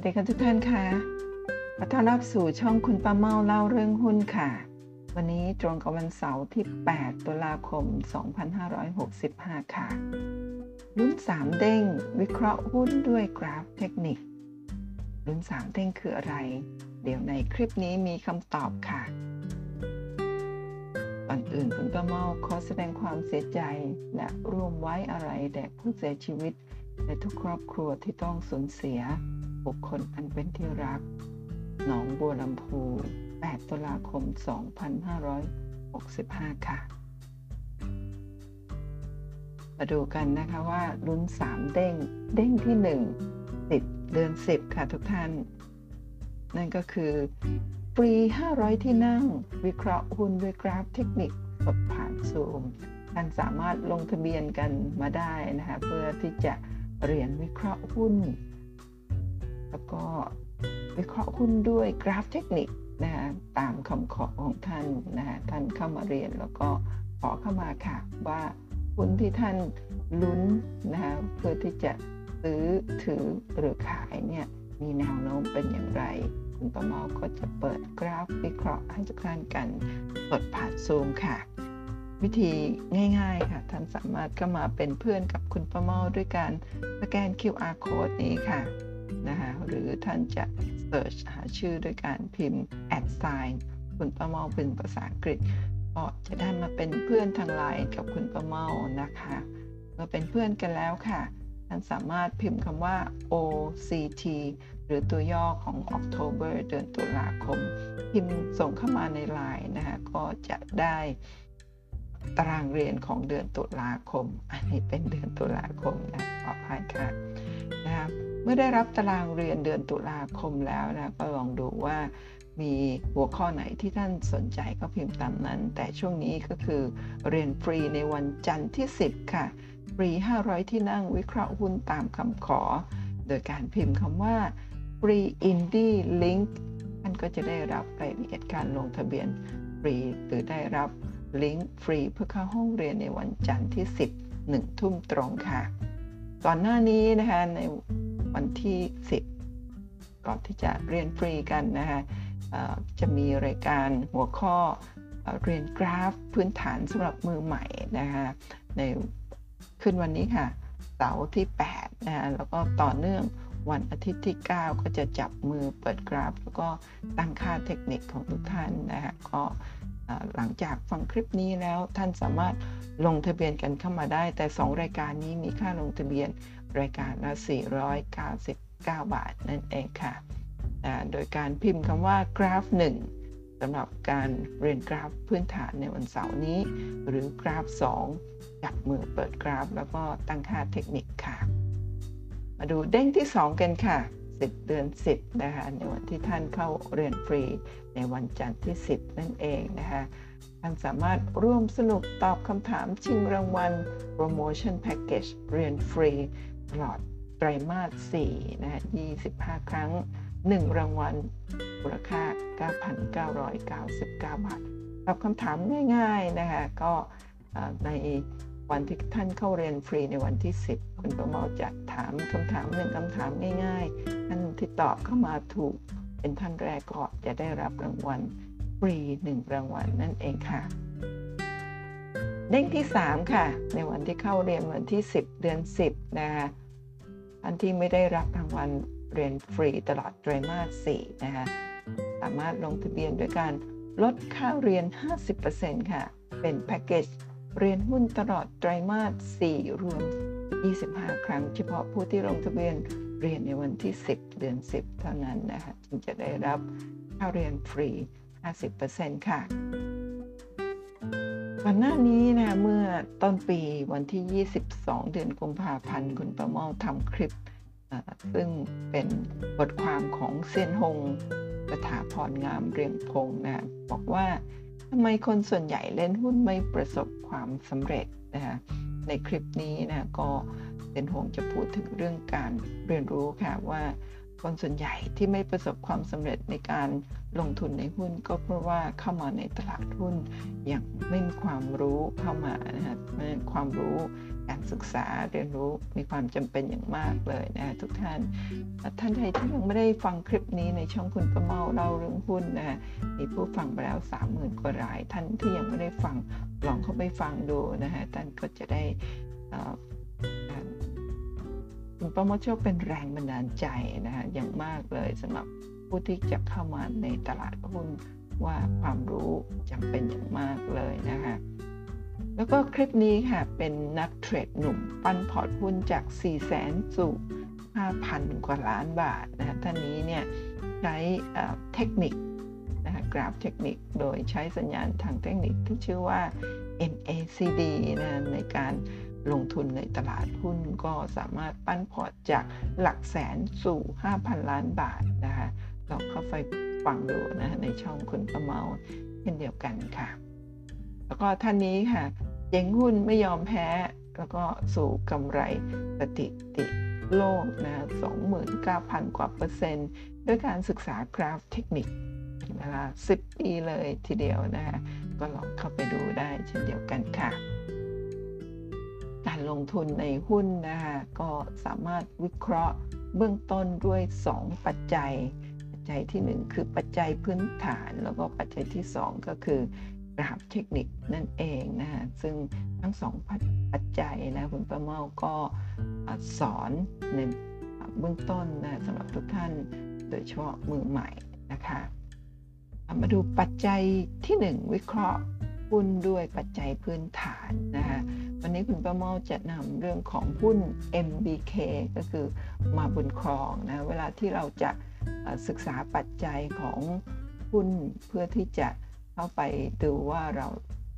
วัสดีค่ะทุกท่านค่ะขอต้อนรับสู่ช่องคุณป้าเมาเล่าเรื่องหุ้นค่ะ วันนี้ตรงกับวันเสาร์ที่ 8 ตุลาคม 2565 ค่ะรุ่น3 เด้ง วิเคราะห์หุ้นด้วยกราฟเทคนิครุ่น3 เด้งคืออะไร เดี๋ยวในคลิปนี้มีคำตอบค่ะก่อนอื่นคุณป้าเมาขอแสดงความเสียใจและร่วมไว้อะไรแด่ผู้เสียชีวิตในทุกครอบครัวที่ต้องสูญเสีย บุคคลอันเป็นที่รัก หนองบัวลำพู 8 ตุลาคม 2565 ค่ะ มาดูกันนะคะว่าลุ้น 3 เด้ง เด้งที่ 1 ติดเดือน 10 ค่ะทุกท่าน นั่นก็คือฟรี 500 ที่นั่ง วิเคราะห์หุ้นด้วยกราฟเทคนิคสดผ่านซูมท่านสามารถลงทะเบียนกันมาได้นะคะ เพื่อที่จะเรียนวิเคราะห์หุ้น แล้วก็วิเคราะห์หุ้นด้วยกราฟเทคนิคนะะตามคำขอของท่านนะะท่านเข้ามาเรียนแล้วก็ขอเข้ามาค่ะว่าหุ้นที่ท่านลุ้นนะคะเพื่อที่จะซื้อถือหรือขายเนี่ยมีแนวโน้มเป็นอย่างไร คุณประเมาก็จะเปิดกราฟวิเคราะห์ให้ทุกท่านกันเปิดผ่านซูมค่ะ วิธีง่าย ๆค่ะ ท่านสามารถเข้ามาเป็นเพื่อนกับคุณประเมาด้วยการสแกน QR code นี้ค่ะ นะคะหรือท่านจะ search หาชื่อโดยการพิมพ์ at sign คุณประเมาเป็นภาษาอังกฤษก็จะได้มาเป็นเพื่อนทางไลน์กับคุณประเมานะคะเมื่อเป็นเพื่อนกันแล้วค่ะท่านสามารถพิมพ์คำว่า OCT หรือตัวย่อของ October เดือนตุลาคม พิมพ์ส่งเข้ามาในไลน์นะคะก็จะได้ตารางเรียนของเดือนตุลาคม อันนี้เป็นเดือนตุลาคมนะขออภัยค่ะนะครับ เมื่อได้รับตารางเรียนเดือนตุลาคมแล้วนะก็ลองดูว่ามีหัวข้อไหนที่ท่านสนใจก็พิมพ์ตามนั้น แต่ช่วงนี้ก็คือเรียนฟรีในวันจันทร์ที่ 10 ค่ะ ฟรี 500 ที่นั่งวิเคราะห์หุ้นตามคำขอ โดยการพิมพ์คำว่า free indie link ท่านก็จะได้รับรายละเอียดการลงทะเบียนฟรีหรือได้รับลิงก์ฟรีเพื่อเข้าห้องเรียนในวันจันทร์ที่ 10 1ทุ่มตรงค่ะ ก่อนหน้านี้นะคะใน วันที่ 10 ก่อนที่จะเรียนฟรีกันนะคะจะมีรายการหัวข้อเรียนกราฟพื้นฐานสำหรับมือใหม่นะคะในขึ้นวันนี้ค่ะเสาร์ที่8นะคะแล้วก็ต่อเนื่องวันอาทิตย์ที่ 9 ก็จะจับมือเปิดกราฟ แล้วก็ตั้งค่าเทคนิคของทุกท่านนะคะก็หลังจากฟังคลิปนี้แล้วท่านสามารถลงทะเบียนกันเข้ามาได้ แต่ 2 รายการนี้มีค่าลงทะเบียน รายการละ 499 บาทนั่นเองค่ะ โดยการพิมพ์คำว่ากราฟ 1สำหรับการเรียนกราฟพื้นฐานในวันเสาร์นี้ หรือกราฟ 2 จับมือเปิดกราฟ แล้วก็ตั้งค่าเทคนิคค่ะ มาดูเด้งที่ 2 กันค่ะ 10 เดือน 10 นะคะ ในวันที่ท่านเข้าเรียนฟรีในวันจันทร์ที่ 10 นั่นเองนะคะท่านสามารถร่วมสนุกตอบคำถามชิงรางวัลโปรโมชั่นแพ็กเกจเรียนฟรี ตลอดไตรมาส4นะฮะ25 ครั้ง 1 รางวัลมูลค่า 9,999 บาทตอบคำถามง่ายๆนะคะก็ในวันที่ท่านเข้าเรียนฟรีในวันที่ 10 คุณประมาจะถามคำถามหนึ่งคำถามง่ายๆ ท่านที่ตอบเข้ามาถูกเป็นท่านแรกก็จะได้รับรางวัลฟรีหนึ่งรางวัลนั่นเองค่ะ เด้งที่ 3 ค่ะ ในวันที่เข้าเรียนวันที่ 10 เดือน 10 นะคะ ท่านที่ไม่ได้รับรางวัลเรียนฟรีตลอดไตรมาส4นะคะสามารถลงทะเบียนด้วยการลดค่าเรียน 50%ค่ะ เป็นแพ็กเกจเรียนหุ้นตลอดไตรมาส 4 รวม 25 ครั้ง เฉพาะผู้ที่ลงทะเบียนเรียนในวันที่ 10 เดือน 10 เท่านั้นนะคะจึงจะได้รับค่าเรียนฟรี 50%ค่ะ วันหน้านี้นะเมื่อต้นปีวันที่ 22 เดือนกุมภาพันธ์ คุณประเมาทำคลิป ซึ่งเป็นบทความของเซียนหงสถาพรงามเรียงพงนะบอกว่าทำไมคนส่วนใหญ่เล่นหุ้นไม่ประสบความสำเร็จนะคะในคลิปนี้นะก็เป็นหงจะพูดถึงเรื่องการเรียนรู้ค่ะว่า คนส่วนใหญ่ที่ไม่ประสบความสำเร็จในการลงทุนในหุ้นก็เพราะว่าเข้ามาในตลาดหุ้นอย่างไม่มีความรู้เข้ามานะฮะมีความรู้การศึกษาเรียนรู้มีความจำเป็นอย่างมากเลยนะทุกท่าน ท่านใดที่ยังไม่ได้ฟังคลิปนี้ในช่องคุณประเมาเล่าเรื่องหุ้นนะมีผู้ฟังไปแล้วสามหมื่นกว่าราย ท่านที่ยังไม่ได้ฟังลองเข้าไปฟังดูนะฮะท่านก็จะได้ คุณประโมทโชคเป็นแรงบันดาลใจนะฮะอย่างมากเลยสำหรับผู้ที่จะเข้ามาในตลาดหุ้นว่าความรู้จำเป็นอย่างมากเลยนะคะแล้วก็คลิปนี้ค่ะ เป็นนักเทรดหนุ่ม ปั้นพอร์ตหุ้นจาก 4 0 0แสนสู่ 5,000 กว่าล้านบาทนะท่านนี้เนี่ยใช้เทคนิคนะคะกราฟเทคนิคโดยใช้สัญญาณทางเทคนิคที่ชื่อว่า MACD นะในการ ลงทุนในตลาดหุ้นก็สามารถปั้นพอร์ตจากหลักแสนสู่ 5,000 ล้านบาทนะคะลองเข้าไปฟังดูนะในช่องคุณประเมาเช่นเดียวกันค่ะ แล้วก็ท่านนี้ค่ะเจ๊งหุ้นไม่ยอมแพ้ แล้วก็สู่กำไรสถิติโลกนะ29,000 กว่าเปอร์เซ็นต์ ด้วยการศึกษากราฟเทคนิคเวลา10 ปีเลยทีเดียวนะคะก็ลองเข้าไปดูได้เช่นเดียวกันค่ะ การลงทุนในหุ้นนะคะก็สามารถวิเคราะห์เบื้องต้นด้วย 2 ปัจจัย ปัจจัยที่ 1 คือปัจจัยพื้นฐาน แล้วก็ปัจจัยที่ 2 ก็คือกราฟเทคนิคนั่นเองนะฮะซึ่งทั้งสองปัจจัยนะคุณประเมาก็สอนในเบื้องต้นนะสำหรับทุกท่านโดยเฉพาะมือใหม่นะคะมาดูปัจจัยที่ 1 วิเคราะห์หุ้นด้วยปัจจัยพื้นฐานนะคะ วันนี้คุณประเมาจะนำเรื่องของหุ้น MBK ก็คือมาบุญครองนะเวลาที่เราจะศึกษาปัจจัยของหุ้นเพื่อที่จะเข้าไปดูว่าเรา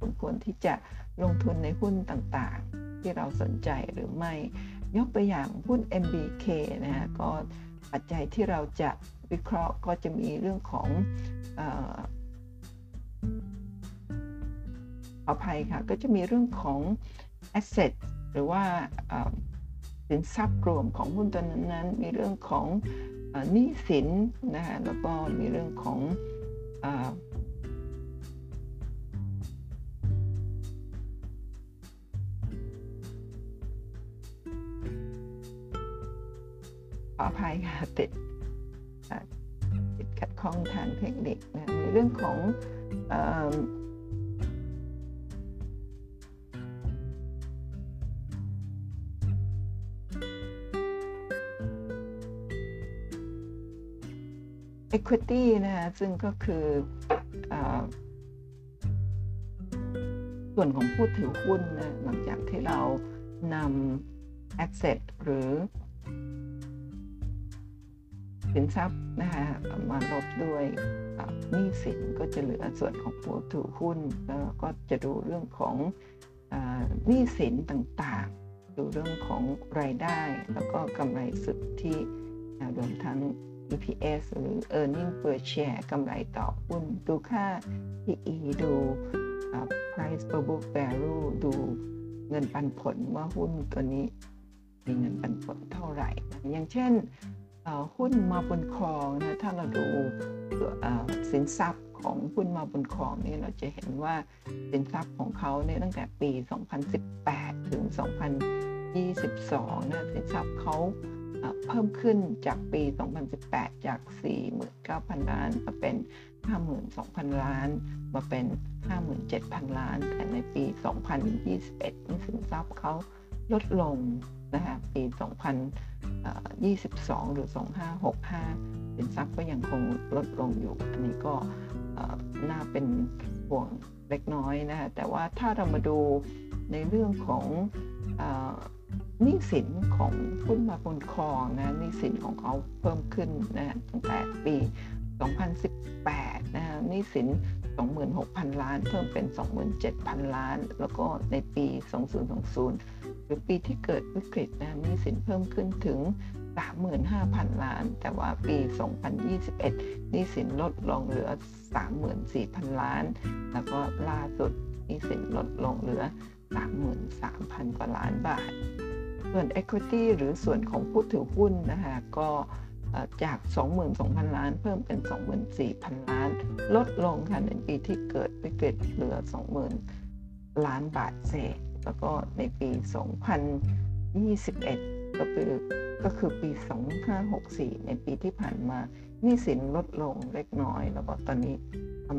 สมควรที่จะลงทุนในหุ้นต่างๆ ที่เราสนใจหรือไม่ ยกตัวอย่างหุ้น MBK นะฮะก็ปัจจัยที่เราจะวิเคราะห์ก็จะมีเรื่องของขออภัยค่ะก็จะมีเรื่องของ asset หรือว่าสินทรัพย์รวมของหุ้นตัวนั้นมีเรื่องของหนี้สินนะคะแล้วก็มีเรื่องของขออภัยค่ะติดติดขัดข้องทางเทคนิคนะมีเรื่องของ equity นะคะซึ่งก็คืออส่วนของผู้ถือหุ้นนะหลังจากที่เรานำ asset หรือสินทรัพย์นะคะมาลบด้วยหนี้สินก็จะเหลือส่วนของผู้ถือหุ้นแล้วก็จะดูเรื่องของหนี้สินต่างๆ ดูเรื่องของรายได้ แล้วก็กำไรสุทธิรวมทั้ง EPS หรือ Earning per share กำไรต่อหุ้น ดูค่า PE ดู Price per book value ดูเงินปันผลว่าหุ้นตัวนี้มีเงินปันผลเท่าไหร่ อย่างเช่นหุ้นมาบนคลองนะถ้าเราดูสินทรัพย์ของหุ้นมาบนคลองนี่เราจะเห็นว่าสินทรัพย์ของเขาเนี่ยตั้งแต่ปี 2018 ถึง 2022นะสินทรัพย์เขา เพิ่มขึ้นจากปี 2018 จาก 49,000 ล้าน มาเป็น 52,000 ล้าน มาเป็น 57,000 ล้าน แต่ในปี 2021นี่สินทรัพย์เขาลดลงนะคะปี 2022 หรือ 2565 สินทรัพย์ก็ยังคงลดลงอยู่ อันนี้ก็น่าเป็นห่วงเล็กน้อยนะคะแต่ว่าถ้าเรามาดูในเรื่องของ หนี้สินของหุ้นมาบนคอนะหนี้สินของเขาเพิ่มขึ้นนะตั้งแต่ปี 2018 นะหนี้สิน 26,000 ล้าน เพิ่มเป็น 27,000 ล้าน แล้วก็ในปี 2020 หรือปีที่เกิดวิกฤตนะหนี้สินเพิ่มขึ้นถึง 35,000 ล้าน แต่ว่าปี 2021หนี้สินลดลงเหลือ 34,000 ล้าน แล้วก็ล่าสุดหนี้สินลดลงเหลือ 33,000 กว่าล้านบาท ส่วน equity หรือส่วนของผู้ถือหุ้นนะคะก็จาก 22,000 ล้าน เพิ่มเป็น 24,000 ล้าน ลดลงค่ะในปีที่เกิดวิกฤตเหลือ 20,000 ล้านบาทเศษ แล้วก็ในปี 2021 ก็คือก็คือปี 2564 ในปีที่ผ่านมาหนี่สินลดลงเล็กน้อย แล้วก็ตอนนี้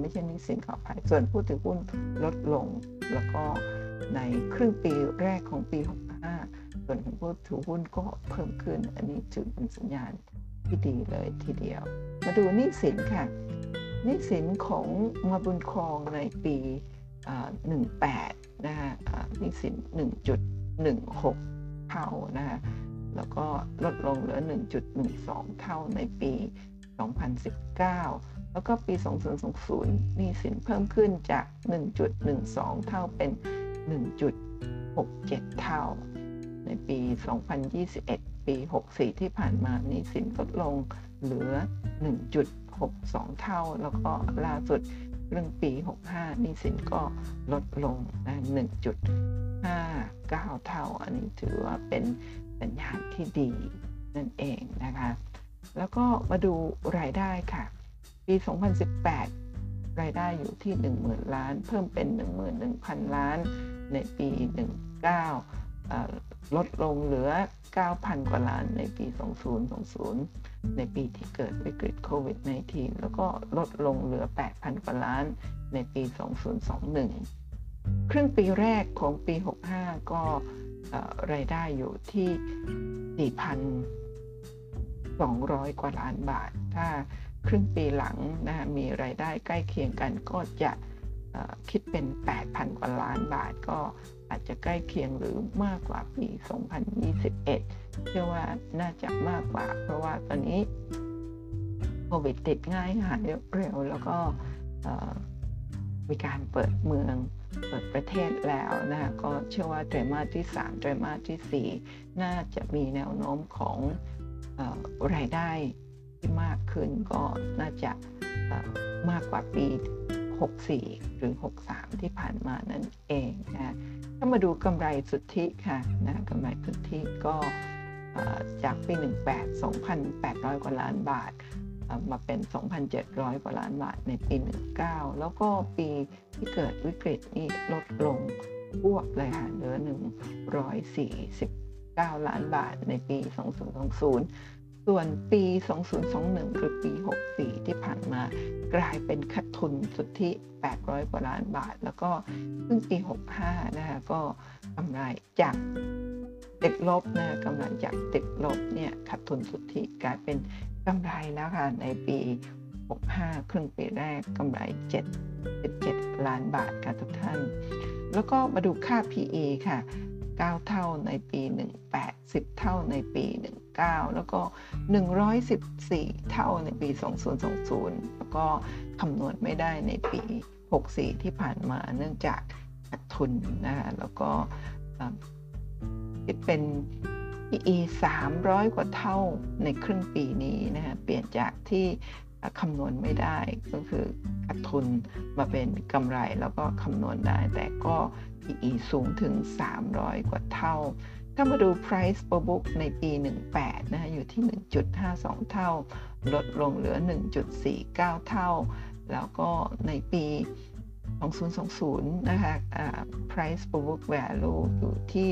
ไม่ใช่หนี่สินขออภัยส่วนผู้ถือหุ้นลดลง แล้วก็ในครึ่งปีแรกของปี 65 ส่วนของผู้ถือหุ้นก็เพิ่มขึ้น อันนี้ถือเป็นสัญญาณที่ดีเลยทีเดียว มาดูหนี้สินค่ะหนี้สินของมาบุญครองในปี 18 นะฮะหนี้สิน 1.16 เท่านะฮะแล้วก็ลดลงเหลือ 1.12 เท่าในปี 2019 แล้วก็ปี 2020 นี้สินเพิ่มขึ้นจาก 1.12 เท่าเป็น 1.67 เท่า ในปี 2021 ปี 64 ที่ผ่านมาหนี้สินลดลงเหลือ 1.62 เท่า แล้วก็ล่าสุดเรื่องปี 65หนี้สินก็ลดลงนะ1.59 เท่า อันนี้ถือว่าเป็นสัญญาณที่ดีนั่นเองนะคะ แล้วก็มาดูรายได้ค่ะ ปี 2018 รายได้อยู่ที่ 10,000 ล้าน เพิ่มเป็น 11,000 ล้านในปี 19 ลดลงเหลือ 9,000 กว่าล้านในปี 2020 ในปีที่เกิดวิกฤตโควิด -19 แล้วก็ลดลงเหลือ 8,000 กว่าล้านในปี 2021 ครึ่งปีแรกของปี 65 ก็รายได้อยู่ที่ 4,200 กว่าล้านบาท ถ้าครึ่งปีหลังนะมีรายได้ใกล้เคียงกันก็จะคิดเป็น 8,000 กว่าล้านบาทก็ อาจจะใกล้เคียงหรือมากกว่าปี 2021 เชื่อว่าน่าจะมากกว่า เพราะว่าตอนนี้โควิดติดง่ายหายเร็วแล้วก็มีการเปิดเมืองเปิดประเทศแล้วนะคะก็เชื่อว่าไตรมาสที่ 3 ไตรมาสที่ 4 น่าจะมีแนวโน้มของอรายได้ที่มากขึ้นก็น่าจะมากกว่าปี 64 หรือ 63 ที่ผ่านมานั่นเองนะ ถ้ามาดูกำไรสุทธิค่ะนะกำไรสุทธิก็จากปี 18 2,800 กว่าล้านบาท มาเป็น 2,700 กว่าล้านบาทในปี 19 แล้วก็ปีที่เกิดวิกฤตนี่ลดลงพวกเลยค่ะเหลือ 149 ล้านบาทในปี 2020 ส่วนปี 2021 หรือปี 64 ที่ผ่านมากลายเป็นขาดทุนสุทธิ 800 กว่าล้านบาท แล้วก็ซึ่งปี 65 นะคะก็กำไรจากติดลบนะกำไรจากติดลบเนี่ยขาดทุนสุทธิกลายเป็นกำไรแล้วค่ะในปี 65 ครึ่งปีแรกกำไร 7.7 ล้านบาทค่ะทุกท่าน แล้วก็มาดูค่า PE ค่ะ 9 เท่าในปี 18 10 เท่าในปี 1 19 แล้วก็ 114 เท่าในปี 2020 แล้วก็คำนวณไม่ได้ในปี 64 ที่ผ่านมาเนื่องจากขาดทุนนะคะแล้วก็เป็น PE 300 กว่าเท่าในครึ่งปีนี้นะฮะเปลี่ยนจากที่คำนวณไม่ได้ก็คือขาดทุนมาเป็นกำไรแล้วก็คำนวณได้ แต่ก็ PE สูงถึง 300 กว่าเท่า ถ้ามาดู price per book ในปี 18 นะฮะอยู่ที่ 1.52 เท่า ลดลงเหลือ 1.49 เท่า แล้วก็ในปี 2020 นะคะ price per book value อยู่ที่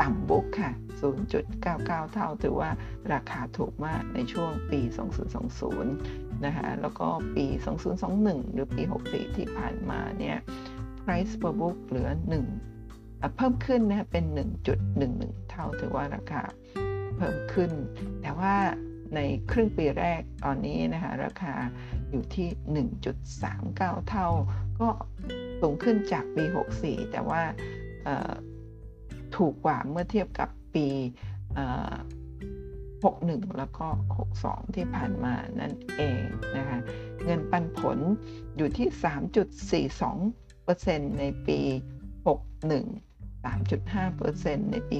ต่ำบุ๊กค่ะ 0.99 เท่า ถือว่าราคาถูกมากในช่วงปี 2020 นะคะ แล้วก็ปี 2021 หรือปี 64 ที่ผ่านมาเนี่ย price per book เหลือ 1 เพิ่มขึ้นนะเป็น 1.11 เท่าถือว่าราคาเพิ่มขึ้น แต่ว่าในครึ่งปีแรกตอนนี้นะคะราคาอยู่ที่ 1.39 เท่า ก็สูงขึ้นจากปี 64 แต่ว่าถูกกว่าเมื่อเทียบกับปี 61 แล้วก็ 62 ที่ผ่านมานั่นเองนะคะเงินปันผลอยู่ที่ 3.42%ในปี 61 3.5%ในปี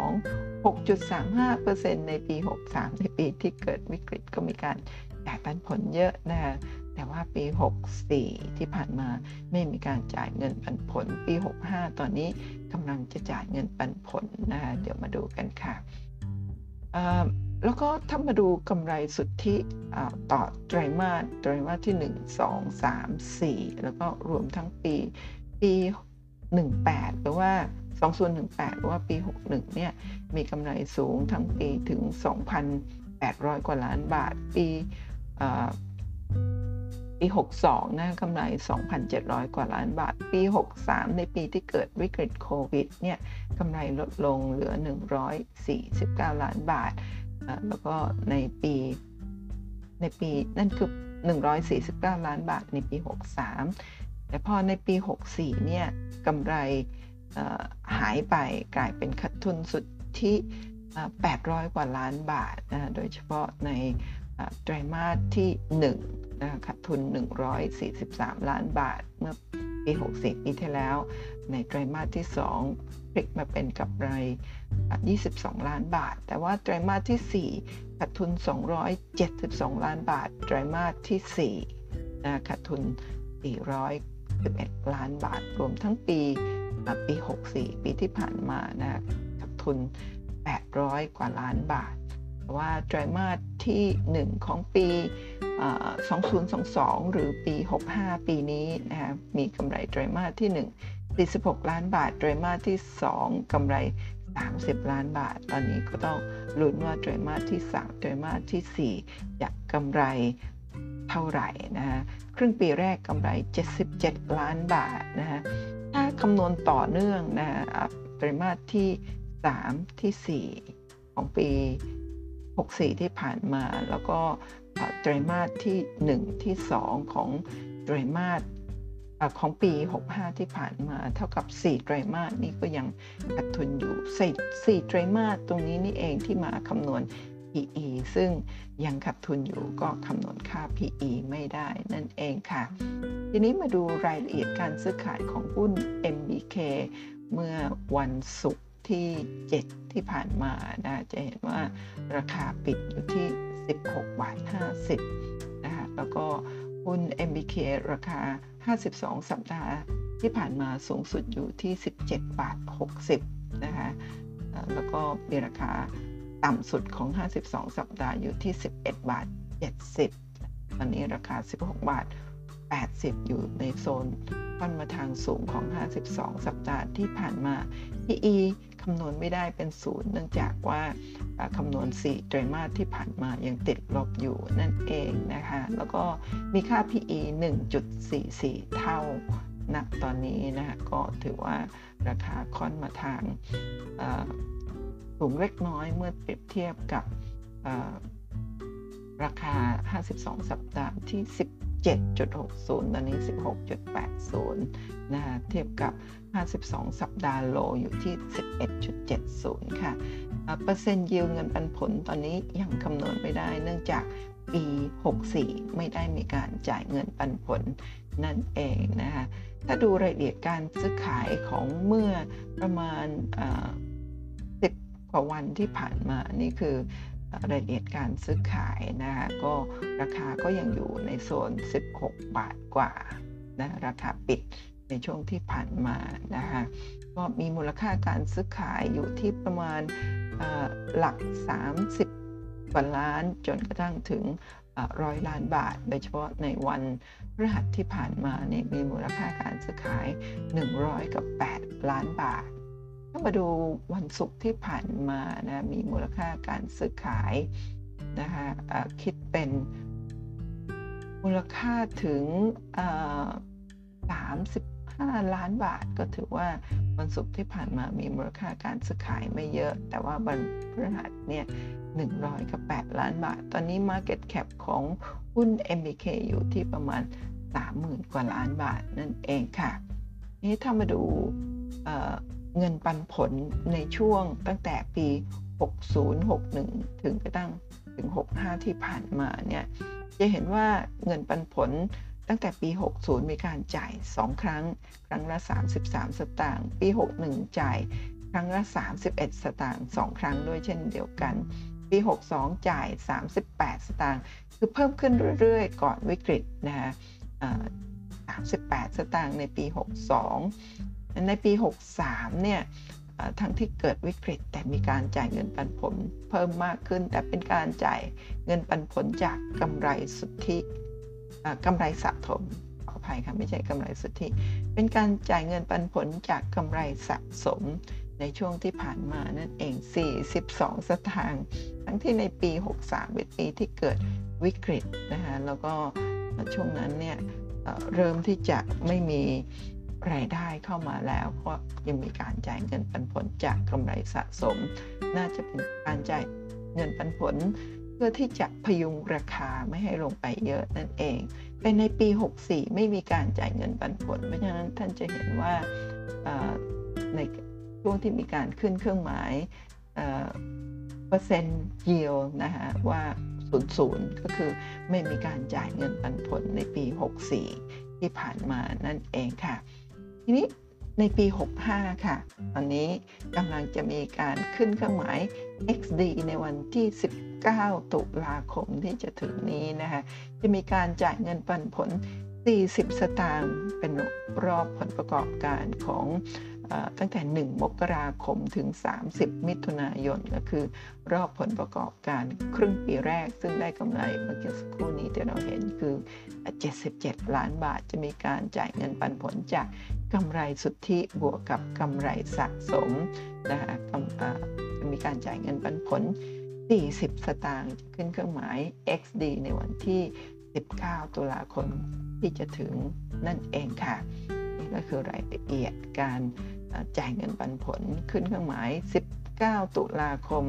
62 6.35%ในปี 63 ในปีที่เกิดวิกฤตก็มีการจ่ายปันผลเยอะนะคะแต่ว่าปี 64 ที่ผ่านมาไม่มีการจ่ายเงินปันผล ปี 65 ตอนนี้กำลังจะจ่ายเงินปันผลนะคะเดี๋ยวมาดูกันค่ะแล้วก็ถ้ามาดูกำไรสุทธิต่อไตรมาสไตรมาสที่ 1 2 3 4 แล้วก็รวมทั้งปี ปี 18 หรือว่า 2018 หรือว่าปี 61 เนี่ย มีกำไรสูงทั้งปีถึง 2,800 กว่าล้านบาท ปีปี 62 นะกำไร 2,700 กว่าล้านบาท ปี 63 ในปีที่เกิดวิกฤตโควิด เนี่ยกำไรลดลงเหลือ 149 ล้านบาท แล้วก็ในปีในปีนั่นคือ 149 ล้านบาทในปี 63 แต่พอในปี 64 เนี่ยกำไรหายไปกลายเป็นขาดทุนสุดที่ 800 กว่าล้านบาทนะโดยเฉพาะในไตรมาสที่1นะขาดทุน 143 ล้านบาทเมื่อปี 64 ปีที่แล้ว ในไตรมาสที่ 2 พลิกมาเป็นกำไร 22 ล้านบาท แต่ว่าไตรมาสที่ 4 ขาดทุน 272 ล้านบาท ไตรมาสที่4นะขาดทุน 11 ล้านบาทรวมทั้งปีปี 64 ปีที่ผ่านมานะขาดทุน 800 กว่าล้านบาทว่าไตรมาสที่ 1 ของปี 2022 หรือปี 65 ปีนี้นะมีกำไรไตรมาสที่ 1 46 ล้านบาท ไตรมาสที่ 2กำไร 30 ล้านบาท ตอนนี้ก็ต้องลุ้นว่าไตรมาสที่ 3 ไตรมาสที่ 4 จะกำไรเท่าไหร่นะฮะ รึ่งปีแรกกำไร 77 ล้านบาทนะฮะถ้าคำนวณต่อเนื่องนะฮะไตรมาสที่ 3 ที่ 4 ของปี 64 ที่ผ่านมา แล้วก็ไตรมาสที่ 1 ที่ 2 ของไตรมาสของปี 65 ที่ผ่านมา เท่ากับ 4 ไตรมาสนี้ก็ยังขาดทุนอยู่4ไตรมาสตรงนี้นี่เองที่มาคำนวณ PE ซึ่งยังขาดทุนอยู่ก็คำนวณค่า PE ไม่ได้นั่นเองค่ะ ทีนี้มาดูรายละเอียดการซื้อขายของหุ้น MBK เมื่อวันศุกร์ที่ 7 ที่ผ่านมานะจะเห็นว่าราคาปิดอยู่ที่ 16 บาท 50 นะคะแล้วก็หุ้น MBK ราคา 52 สัปดาห์ที่ผ่านมาสูงสุดอยู่ที่ 17 บาท 60 นะคะแล้วก็มีราคา ต่ำสุดของ 52 สัปดาห์อยู่ที่ 11 บาท 70 ตอนนี้ราคา 16 บาท 80 อยู่ในโซนค่อนมาทางสูงของ 52 สัปดาห์ที่ผ่านมา PE คำนวณไม่ได้เป็นศูนย์เนื่องจากว่าคำนวณ 4 ไตรมาสที่ผ่านมายังติดลบอยู่นั่นเองนะคะ แล้วก็มีค่า PE 1.44 เท่าณตอนนี้นะคะก็ถือว่าราคาค่อนมาทาง สูงเล็กน้อยเมื่อเปรียบเทียบกับราคา 52 สัปดาห์ที่ 17.60 ตอนนี้ 16.80 นะะเทียบกับ 52 สัปดาห์โลอยู่ที่ 11.70 ค่ะ เปอร์เซ็นต์ยิวเงินปันผลตอนนี้ยังคำนวณไม่ได้ เนื่องจากปี 64 ไม่ได้มีการจ่ายเงินปันผลนั่นเองนะคะ ถ้าดูรายละเอียดการซื้อขายของเมื่อประมาณ กว่าวันที่ผ่านมานี่คือรายละเอียดการซื้อขายนะคะก็ราคาก็ยังอยู่ในโซน 16 บาทกว่านะราคาปิดในช่วงที่ผ่านมานะคะก็มีมูลค่าการซื้อขายอยู่ที่ประมาณหลัก 30กว่าล้านจนกระทั่งถึงร้อยล้านบาท โดยเฉพาะในวันพฤหัสที่ผ่านมาเนี่ยมีมูลค่าการซื้อขาย 100 กับ 8 ล้านบาท ถ้ามาดูวันศุกร์ที่ผ่านมานะมีมูลค่าการซื้อขายนะคะคิดเป็นมูลค่าถึง 35 ล้านบาท ก็ถือว่าวันศุกร์ที่ผ่านมามีมูลค่าการซื้อขายไม่เยอะ แต่ว่าวันพฤหัสเนี่ย100กับ8ล้านบาท ตอนนี้ Market Cap ของหุ้น MBK อยู่ที่ประมาณ 30,000 กว่าล้านบาทนั่นเองค่ะ นี้ถ้ามาดู เงินปันผลในช่วงตั้งแต่ปี 60 61 ถึงกระทั่งถึง 65 ที่ผ่านมาเนี่ยจะเห็นว่าเงินปันผลตั้งแต่ปี 60 มีการจ่าย 2 ครั้ง ครั้งละ 33 สตางค์ ปี 61 จ่าย ครั้งละ 31 สตางค์ 2 ครั้งด้วยเช่นเดียวกัน ปี 62 จ่าย 38 สตางค์ คือเพิ่มขึ้นเรื่อยๆ ก่อนวิกฤตนะฮะ38 สตางค์ในปี 62 ในปี 63 เนี่ยทั้งที่เกิดวิกฤตแต่มีการจ่ายเงินปันผลเพิ่มมากขึ้น แต่เป็นการจ่ายเงินปันผลจากกำไรสุทธิกำไรสะสมขออภัยค่ะไม่ใช่กำไรสุทธิ เป็นการจ่ายเงินปันผลจากกำไรสะสมในช่วงที่ผ่านมานั่นเอง 42 สตางค์ทั้งที่ในปี 63 เป็นปีที่เกิดวิกฤตนะคะแล้วก็ช่วงนั้นเนี่ยเริ่มที่จะไม่มี รายได้เข้ามาแล้วก็ยังมีการจ่ายเงินปันผลจากกำไรสะสม น่าจะเป็นการจ่ายเงินปันผล เพื่อที่จะพยุงราคาไม่ให้ลงไปเยอะนั่นเองแต่ในปี 64 ไม่มีการจ่ายเงินปันผล เพราะฉะนั้นท่านจะเห็นว่าในช่วงที่มีการขึ้นเครื่องหมายเปอร์เซ็นต์ยิวนะคะว่า00ก็คือไม่มีการจ่ายเงินปันผลในปี 64 ที่ผ่านมานั่นเองค่ะ ทีนี้ในปี 65 ค่ะ ตอนนี้กำลังจะมีการขึ้นเครื่องหมาย XD ในวันที่ 19 ตุลาคมที่จะถึงนี้นะคะ จะมีการจ่ายเงินปันผล 40 สตางค์เป็นรอบผลประกอบการของตั้งแต่ 1 มกราคมถึง 30 มิถุนายน ก็คือรอบผลประกอบการครึ่งปีแรก ซึ่งได้กำไรเมื่อกี้สักครู่นี้ที่เราเห็นคือ 77 ล้านบาท จะมีการจ่ายเงินปันผลจาก กำไรสุทธิบวกกับกำไรสะสมนะคะจะมีการจ่ายเงินปันผล 40 สตางค์ขึ้นเครื่องหมาย XD ในวันที่ 19 ตุลาคมที่จะถึงนั่นเองค่ะ นี่ก็คือรายละเอียดการจ่ายเงินปันผลขึ้นเครื่องหมาย 19 ตุลาคม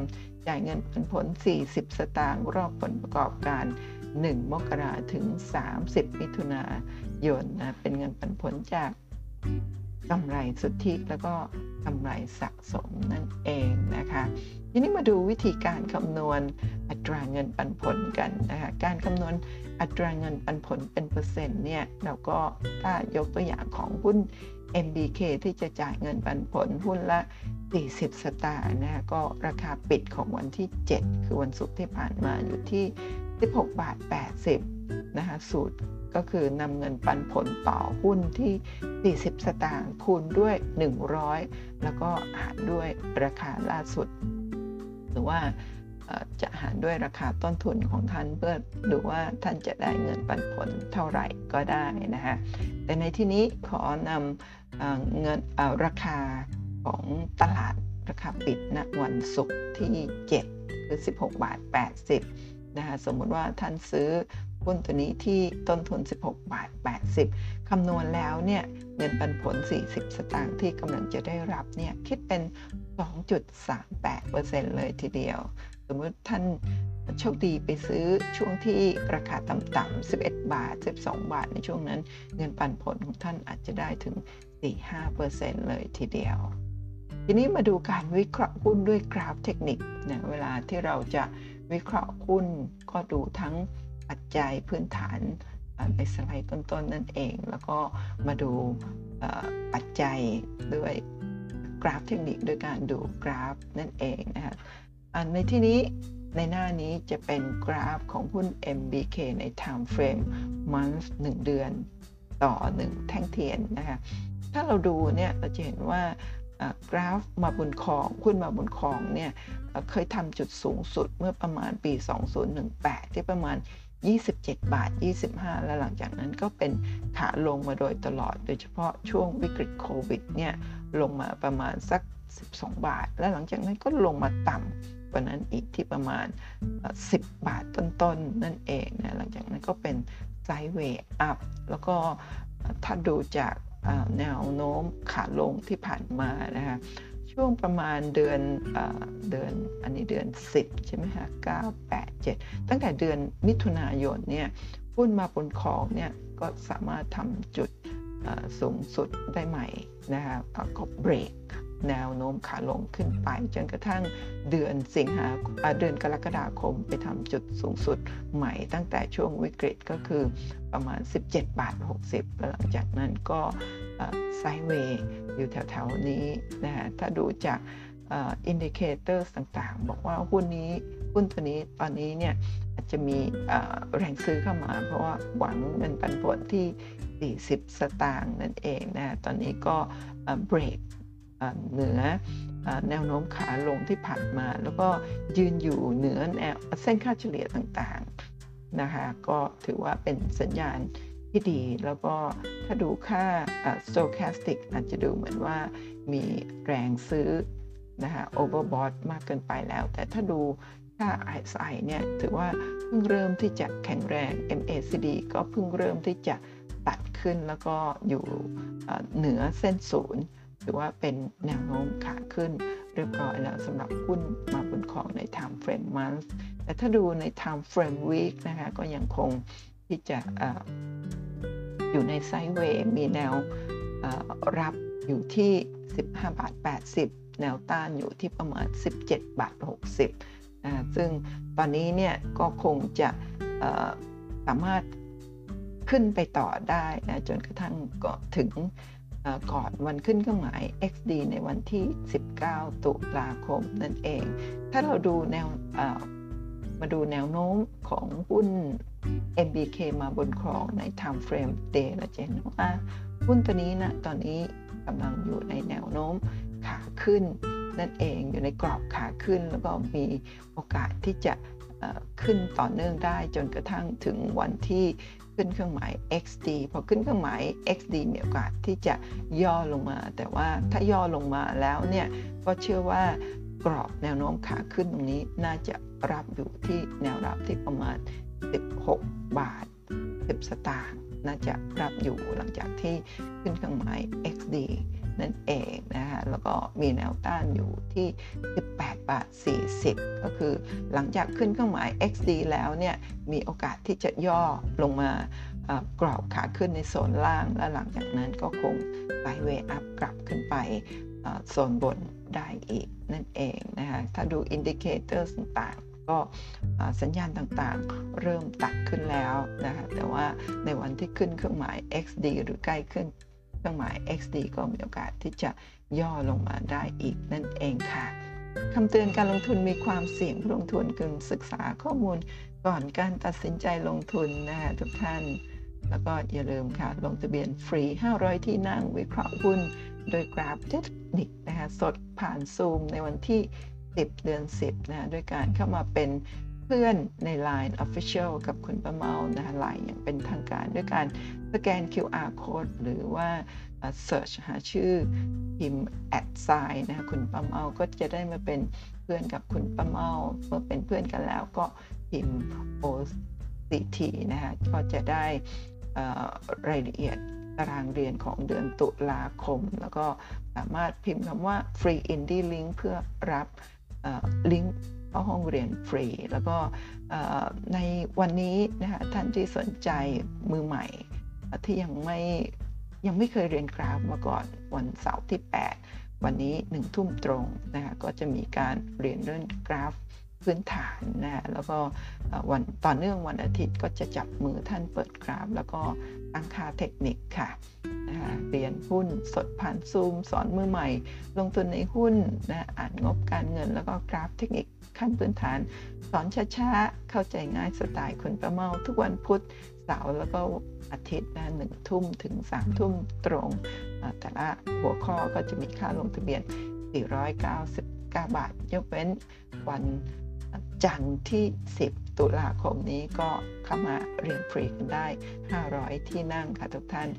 จ่ายเงินปันผล 40 สตางค์รอบผลประกอบการ 1 มกราถึง 30 มิถุนายนนะเป็นเงินปันผลจาก กำไรสุทธิแล้วก็กำไรสะสมนั่นเองนะคะทีนี้มาดูวิธีการคำนวณอัตราเงินปันผลกันนะคะการคำนวณอัตราเงินปันผลเป็นเปอร์เซ็นต์เนี่ยเราก็ถ้ายกตัวอย่างของหุ้น MBK ที่จะจ่ายเงินปันผลหุ้นละ 40 สตางค์นะก็ราคาปิดของวันที่ 7 คือวันศุกร์ที่ผ่านมาอยู่ที่ 16 บาท 80 นะคะสูตรก็คือนำเงินปันผลต่อหุ้นที่ 40 สตางค์คูณด้วย 100 แล้วก็หารด้วยราคาล่าสุด หรือว่าจะหารด้วยราคาต้นทุนของท่านเพื่อดูว่าท่านจะได้เงินปันผลเท่าไหร่ก็ได้นะคะแต่ในที่นี้ขอนำเงินราคาของตลาดราคาปิดณวันศุกร์ที่ 7 คือ 16 บาท 80นะคะสมมุติว่าท่านซื้อ หุ้นตัวนี้ที่ต้นทุน 16 บาท 80 คำนวณแล้วเนี่ยเงินปันผล 40 สตางค์ที่กำลังจะได้รับเนี่ยคิดเป็น 2.38%เลยทีเดียว สมมติท่านโชคดีไปซื้อช่วงที่ราคาต่ำๆ 11 บาท 12 บาทในช่วงนั้น เงินปันผลของท่านอาจจะได้ถึง 4-5%เลยทีเดียว ทีนี้มาดูการวิเคราะห์หุ้นด้วยกราฟเทคนิคนะเวลาที่เราจะวิเคราะห์หุ้นก็ดูทั้ง ปัจจัยพื้นฐานในสไลด์ต้นๆนั่นเอง แล้วก็มาดูปัจจัยด้วยกราฟเทคนิคด้วยการดูกราฟนั่นเองนะคะในที่นี้ในหน้านี้จะเป็นกราฟของหุ้น MBK ใน time frame month 1 เดือนต่อ 1 แท่งเทียนนะคะถ้าเราดูเนี่ยเราจะเห็นว่ากราฟมาบนของหุ้นมาบนของเนี่ยเคยทำจุดสูงสุดเมื่อประมาณปี 2018 ที่ประมาณ 27 บาท 25 แล้วหลังจากนั้นก็เป็นขาลงมาโดยตลอด โดยเฉพาะช่วงวิกฤตโควิดเนี่ยลงมาประมาณสัก 12 บาท และหลังจากนั้นก็ลงมาต่ำกว่านั้นอีกที่ประมาณ 10 บาทต้นๆนนั่นเองนะหลังจากนั้นก็เป็นไซด์เวย์อัพแล้วก็ถ้าดูจากแนวโน้มขาลงที่ผ่านมานะคะ ช่วงประมาณเดือนเดือนอันนี้เดือน 10 ใช่ไหมคะ9 8 7 ตั้งแต่เดือนมิถุนายนเนี่ยหุ้นมาบนของเนี่ยก็สามารถทำจุดสูงสุดได้ใหม่นะคะก็เบรก แนวโน้มขาลงขึ้นไป จนกระทั่งเดือนสิงหาเดือนกรกฎาคมไปทำจุดสูงสุดใหม่ตั้งแต่ช่วงวิกฤตก็คือประมาณ 17 บาท 60 หลังจากนั้นก็ sideway อยู่แถวๆนี้นะฮะถ้าดูจาก indicator ต่างๆ บอกว่าหุ้นนี้หุ้นตัวนี้ตอนนี้เนี่ยอาจจะมีแรงซื้อเข้ามา เพราะว่าหวังเงินปันผลที่ 40 สตางค์นั่นเองนะตอนนี้ก็เบรก เหนือแนวโน้มขาลงที่ผ่านมา แล้วก็ยืนอยู่เหนือแนวเส้นค่าเฉลี่ยต่างๆนะคะก็ถือว่าเป็นสัญญาณที่ดี แล้วก็ถ้าดูค่า stochastic อาจจะดูเหมือนว่ามีแรงซื้อนะคะ overbought มากเกินไปแล้ว แต่ถ้าดูค่า RSI เนี่ยถือว่าเพิ่งเริ่มที่จะแข็งแรง MACD ก็เพิ่งเริ่มที่จะตัดขึ้นแล้วก็อยู่เหนือเส้นศูนย์ ถือว่าเป็นแนวโน้มขาขึ้นเรียบร้อยแล้วสำหรับหุ้นมาบนของใน time frame month แต่ถ้าดูใน time frame week นะคะก็ยังคงที่จะออยู่ในไซด์เวย์มีแนวรับอยู่ที่ 15 บาท 80 แนวต้านอยู่ที่ประมาณ 17 บาท 60 ซึ่งตอนนี้เนี่ยก็คงจะสามารถขึ้นไปต่อได้นะจนกระทั่งก็ถึง ก่อนวันขึ้นเครื่องหมาย XD ในวันที่ 19 ตุลาคมนั่นเอง ถ้าเราดูแนวมาดูแนวโน้มของหุ้น MBK มาบนครองใน time frame day เราจะเห็นว่าหุ้นตัวนี้นะตอนนี้กำลังอยู่ในแนวโน้มขาขึ้นนั่นเองอยู่ในกรอบขาขึ้น แล้วก็มีโอกาสที่จะขึ้นต่อเนื่องได้จนกระทั่งถึงวันที่ ขึ้นเครื่องหมาย XD พอขึ้นเครื่องหมาย XD มีโอกาสที่จะย่อลงมา แต่ว่าถ้าย่อลงมาแล้วเนี่ยก็เชื่อว่ากรอบแนวโน้มขาขึ้นตรงนี้น่าจะรับอยู่ที่แนวรับที่ประมาณ 16 บาท 10 สตางค์น่าจะรับอยู่หลังจากที่ขึ้นเครื่องหมาย XD นั่นเองนะคะแล้วก็มีแนวต้านอยู่ที่ 18 บาท 40 ก็คือหลังจากขึ้นเครื่องหมาย XD แล้วเนี่ยมีโอกาสที่จะย่อลงมากรอบขาขึ้นในโซนล่าง และหลังจากนั้นก็คงsideway up กลับขึ้นไปโซนบนได้อีกนั่นเองนะคะถ้าดู indicator ต่างๆก็สัญญาณต่างๆ เริ่มตัดขึ้นแล้วนะคะแต่ว่าในวันที่ขึ้นเครื่องหมาย XD หรือใกล้ขึ้น เครื่องหมาย XD ก็มีโอกาสที่จะย่อลงมาได้อีกนั่นเองค่ะคำเตือนการลงทุนมีความเสี่ยงลงทุนควรศึกษาข้อมูลก่อนการตัดสินใจลงทุนนะคะทุกท่าน แล้วก็อย่าลืมค่ะ ลงทะเบียนฟรี 500 ที่นั่งวิเคราะห์หุ้น โดยกราฟเทคนิคนะคะสดผ่านซูมในวันที่ 10 เดือน 10 นะะด้วยการเข้ามาเป็น พื่อนใน Line Official กับคุณประเมานะคะไลน์อย่างเป็นทางการด้วยการสแกน QR code หรือว่า search หาชื่อพิมพ์ at sign นะคะคุณประเมาก็จะได้มาเป็นเพื่อนกับคุณประเมาเมื่อเป็นเพื่อนกันแล้วก็พิมพ์ OCT นะคะก็จะได้รายละเอียดตารางเรียนของเดือนตุลาคม แล้วก็สามารถพิมพ์คำว่า free indie link เพื่อรับลิงก์ เข้าห้องเรียนฟรี แล้วก็ในวันนี้นะคะท่านที่สนใจมือใหม่ ที่ยังไม่ยังไม่เคยเรียนกราฟมาก่อนวันเสาร์ที่ 8 วันนี้หนึ่งทุ่มตรงนะคะก็จะมีการเรียนเรื่องกราฟพื้นฐานนะแล้วก็วันต่อเนื่องวันอาทิตย์ก็จะจับมือท่านเปิดกราฟ แล้วก็ตั้งค่าเทคนิคค่ะ นะคะเรียนหุ้นสดผ่านซูม สอนมือใหม่ ลงทุนในหุ้นนะอ่านงบการเงิน แล้วก็กราฟเทคนิคขั้นพื้นฐาน สอนช้าๆ เข้าใจง่ายสไตล์คนประเมา ทุกวันพุธเสาร์แล้วก็อาทิตย์นะหนึ่งทุ่มถึงสามทุ่มตรง แต่ละหัวข้อก็จะมีค่าลงทะเบียน 499 บาท ยกเว้นวันจันทร์ที่ 10 ตุลาคมนี้ก็เข้ามาเรียนฟรีกันได้ 500 ที่นั่งค่ะทุกท่าน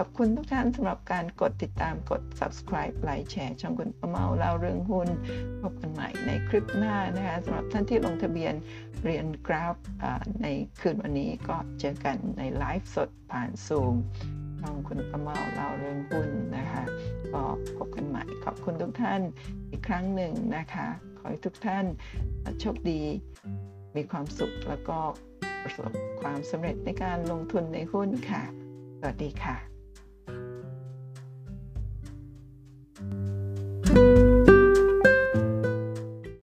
ขอบคุณทุกท่านสำหรับการกดติดตามกด subscribe ไลค์แชร์ช่องคุณประเมาเล่าเรื่องหุ้นพบกันใหม่ในคลิปหน้านะคะสำหรับท่านที่ลงทะเบียนเรียนกราฟในคืนวันนี้ก็เจอกันในไลฟ์สดผ่านซูมช่องคุณประเมาเล่าเรื่องหุ้นนะคะก็พบกันใหม่ ขอบคุณทุกท่านอีกครั้งหนึ่งนะคะ ขอให้ทุกท่านโชคดีมีความสุขแล้วก็ประสบความสำเร็จในการลงทุนในหุ้นค่ะ สวัสดีค่ะ